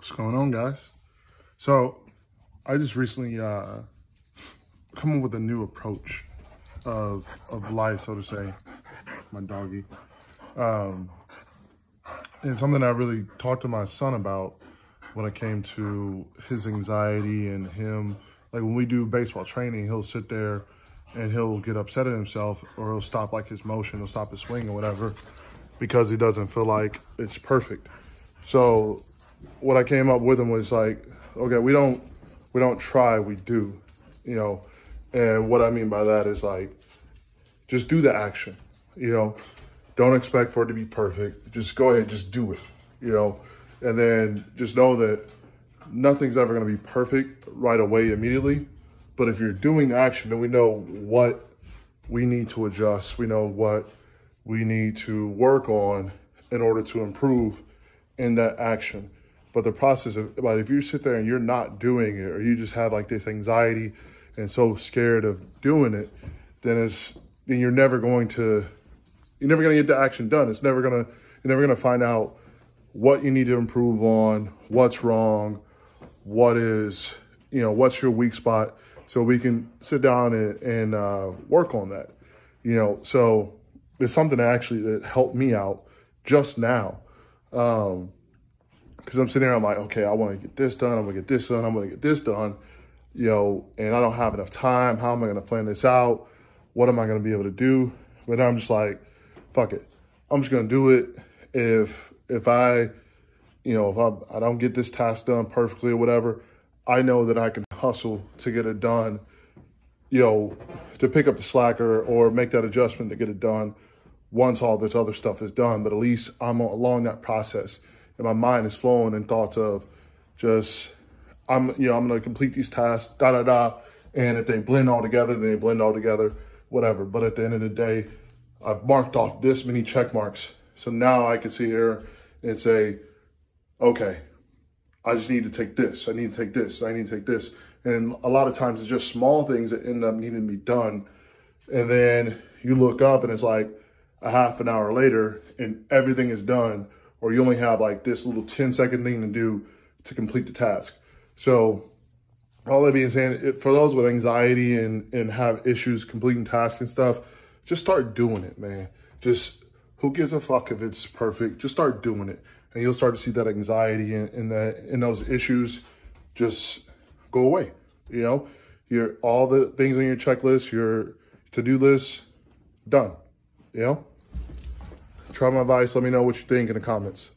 What's going on, guys? So, I just recently uh, come up with a new approach of of life, so to say. My doggy, um, and something I really talked to my son about when it came to his anxiety and him. Like when we do baseball training, he'll sit there and he'll get upset at himself, or he'll stop like his motion, he'll stop his swing or whatever, because he doesn't feel like it's perfect. So what I came up with him was like, okay, we don't we don't try, we do, you know. And what I mean by that is like, just do the action, you know. Don't expect for it to be perfect. Just go ahead, just do it, you know. And then just know that nothing's ever going to be perfect right away immediately. But if you're doing the action, then we know what we need to adjust. We know what we need to work on in order to improve in that action. But the process of, but if you sit there and you're not doing it, or you just have like this anxiety and so scared of doing it, then it's then you're never going to, you're never going to get the action done. It's never gonna, you're never gonna find out what you need to improve on, what's wrong, what is, you know, what's your weak spot, so we can sit down and, and uh, work on that. You know, so it's something that actually that helped me out just now. Um, because I'm sitting there, I'm like, okay, I want to get this done. I'm gonna get this done. I'm gonna get this done. You know, and I don't have enough time. How am I gonna plan this out? What am I gonna be able to do? But I'm just like, fuck it. I'm just gonna do it. If if I, you know, if I, I don't get this task done perfectly or whatever, I know that I can hustle to get it done. You know, to pick up the slacker or make that adjustment to get it done once all this other stuff is done. But at least I'm along that process and my mind is flowing in thoughts of just I'm you know I'm gonna complete these tasks da da da, and if they blend all together, then they blend all together, whatever. But at the end of the day, I've marked off this many check marks, so now I can see here and say, okay, I just need to take this, I need to take this, I need to take this, and a lot of times it's just small things that end up needing to be done, and then you look up and it's like a half an hour later and everything is done or you only have like this little 10 second thing to do to complete the task. So all that being said, for those with anxiety and, and have issues completing tasks and stuff, just start doing it, man. Just who gives a fuck if it's perfect? Just start doing it. And you'll start to see that anxiety and, and that and those issues just go away. You know, your all the things on your checklist, your to-do list, done. You know? Try my advice. Let me know what you think in the comments.